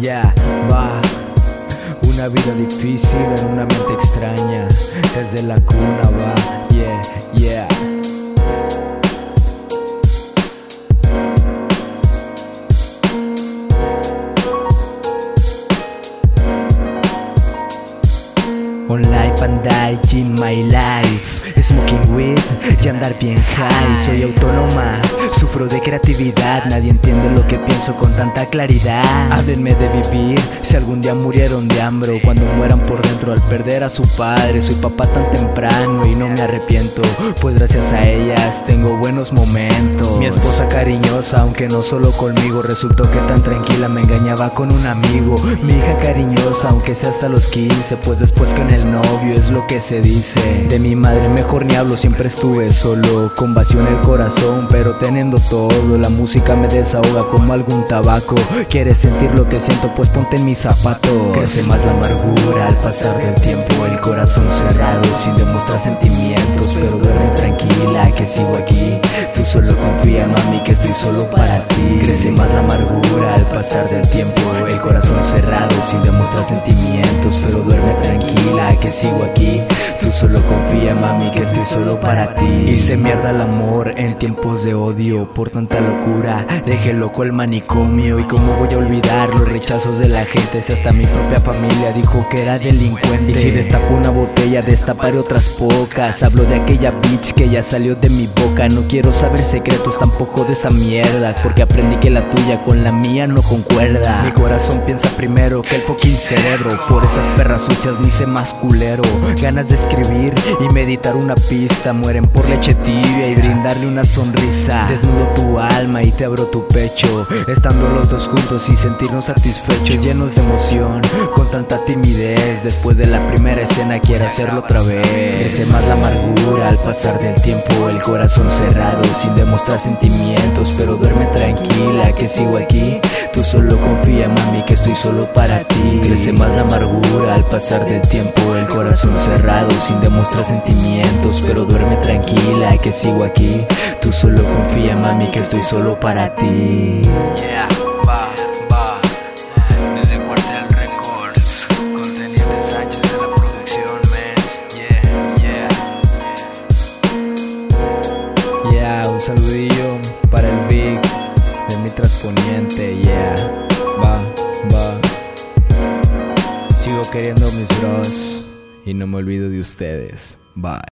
Ya, va. Una vida difícil en una mente extraña. Desde la cuna va, yeah, yeah. On life and die in my life Smoking weed y andar bien high Soy autónoma, sufro de creatividad Nadie entiende lo que pienso con tanta claridad. Háblenme de vivir, si algún día murieron de hambre O cuando mueran por dentro al perder a su padre. Soy papá tan temprano y no me arrepiento Pues gracias a ellas tengo buenos momentos. Mi esposa cariñosa, aunque no solo conmigo Resultó que tan tranquila me engañaba con un amigo. Mi hija cariñosa, aunque sea hasta los 15 Pues después con el novio es lo que se dice. De mi madre mejor ni hablo, siempre estuve solo Con vacío en el corazón, pero teniendo todo La música me desahoga como algún tabaco. Quieres sentir lo que siento, pues ponte en mis zapatos. Crece más la amargura al pasar del tiempo El corazón cerrado sin demostrar sentimientos Pero duerme tranquila que sigo aquí Tú solo confía mami que estoy solo para ti. Crece más la amargura al pasar del tiempo El corazón cerrado sin demostrar sentimientos Pero duerme tranquila que sigo aquí. Tú solo confía mami que estoy solo para ti. Hice mierda el amor en tiempos de odio Por tanta locura. Dejé loco el manicomio Y cómo voy a olvidar los rechazos de la gente Si hasta mi propia familia dijo que era delincuente. Si destapo una botella destaparé otras pocas. Hablo de aquella bitch que ya salió de mi boca. No quiero saber secretos tampoco de esa mierda Porque aprendí que la tuya con la mía no concuerda. Mi corazón piensa primero que el fucking cerebro Por esas perras sucias me hice más culero. Ganas de escribir y meditar una pista Mueren por leche tibia y brindarle una sonrisa. Desnudo tu alma y te abro tu pecho Estando los dos juntos y sentirnos satisfechos Llenos de emoción, con tanta timidez. Después de la primera escena quiero hacerlo otra vez. Crece más la amargura al pasar del tiempo El corazón cerrado sin demostrar sentimientos Pero duerme tranquila que sigo aquí. Tú solo confía mami que estoy solo para ti. Crece más la amargura al pasar del tiempo El corazón cerrado sin demostrar sentimientos Pero duerme tranquila que sigo aquí. Tú solo confía mami que estoy solo para ti transponiente, yeah, va, va. Sigo queriendo mis bros y no me olvido de ustedes, bye.